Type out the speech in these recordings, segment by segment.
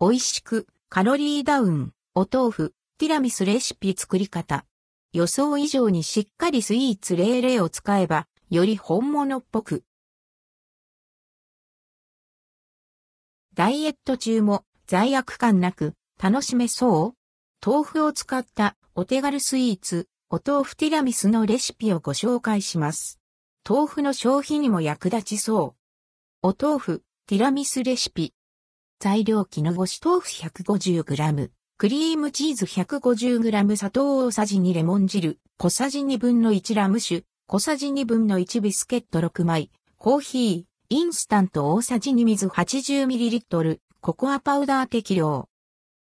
美味しく、カロリーダウン、お豆腐、ティラミスレシピ作り方。予想以上にしっかりスイーツレーレーを使えば、より本物っぽく。ダイエット中も罪悪感なく楽しめそう？豆腐を使ったお手軽スイーツ、お豆腐ティラミスのレシピをご紹介します。豆腐の消費にも役立ちそう。お豆腐、ティラミスレシピ。材料絹ごし豆腐 150g、クリームチーズ 150g 砂糖大さじ2レモン汁、小さじ2分の1ラム酒、小さじ2分の1ビスケット6枚、コーヒー、インスタント大さじ2水 80ml、ココアパウダー適量。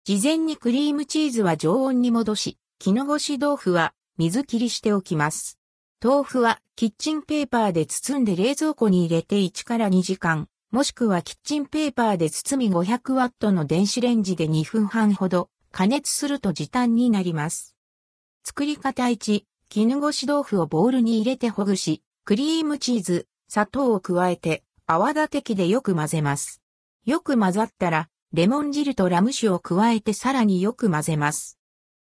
事前にクリームチーズは常温に戻し、絹ごし豆腐は水切りしておきます。豆腐はキッチンペーパーで包んで冷蔵庫に入れて1から2時間、もしくはキッチンペーパーで包み500ワットの電子レンジで2分半ほど加熱すると時短になります。作り方1、絹ごし豆腐をボウルに入れてほぐし、クリームチーズ、砂糖を加えて泡立て器でよく混ぜます。よく混ざったら、レモン汁とラム酒を加えてさらによく混ぜます。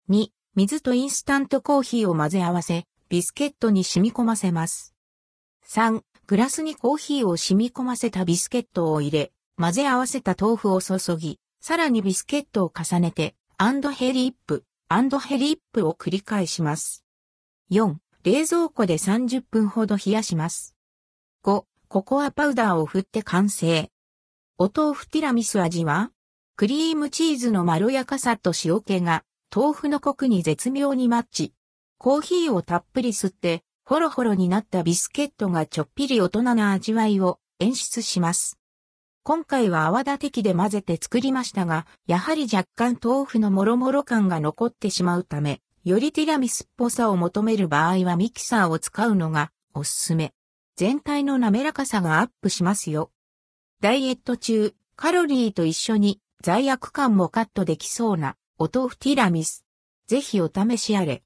2、水とインスタントコーヒーを混ぜ合わせ、ビスケットに染み込ませます。3、グラスにコーヒーを染み込ませたビスケットを入れ、混ぜ合わせた豆腐を注ぎ、さらにビスケットを重ねて、アンドヘリップ、アンドヘリップを繰り返します。4、冷蔵庫で30分ほど冷やします。5、ココアパウダーを振って完成。お豆腐ティラミス味はクリームチーズのまろやかさと塩気が豆腐のコクに絶妙にマッチ。コーヒーをたっぷり吸ってホロホロになったビスケットがちょっぴり大人な味わいを演出します。今回は泡立て器で混ぜて作りましたが、やはり若干豆腐のもろもろ感が残ってしまうため、よりティラミスっぽさを求める場合はミキサーを使うのがおすすめ。全体の滑らかさがアップしますよ。ダイエット中、カロリーと一緒に罪悪感もカットできそうなお豆腐ティラミス。ぜひお試しあれ。